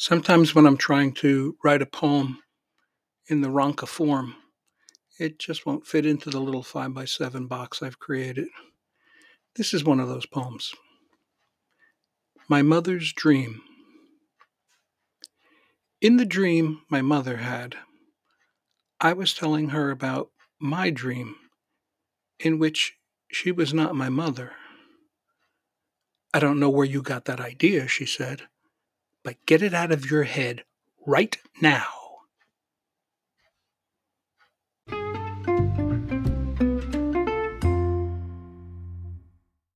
Sometimes when I'm trying to write a poem in the ronku form, it just won't fit into the little 5 by 7 box I've created. This is one of those poems. My Mother's Dream. In the dream my mother had, I was telling her about my dream, in which she was not my mother. I don't know where you got that idea, she said, but get it out of your head right now.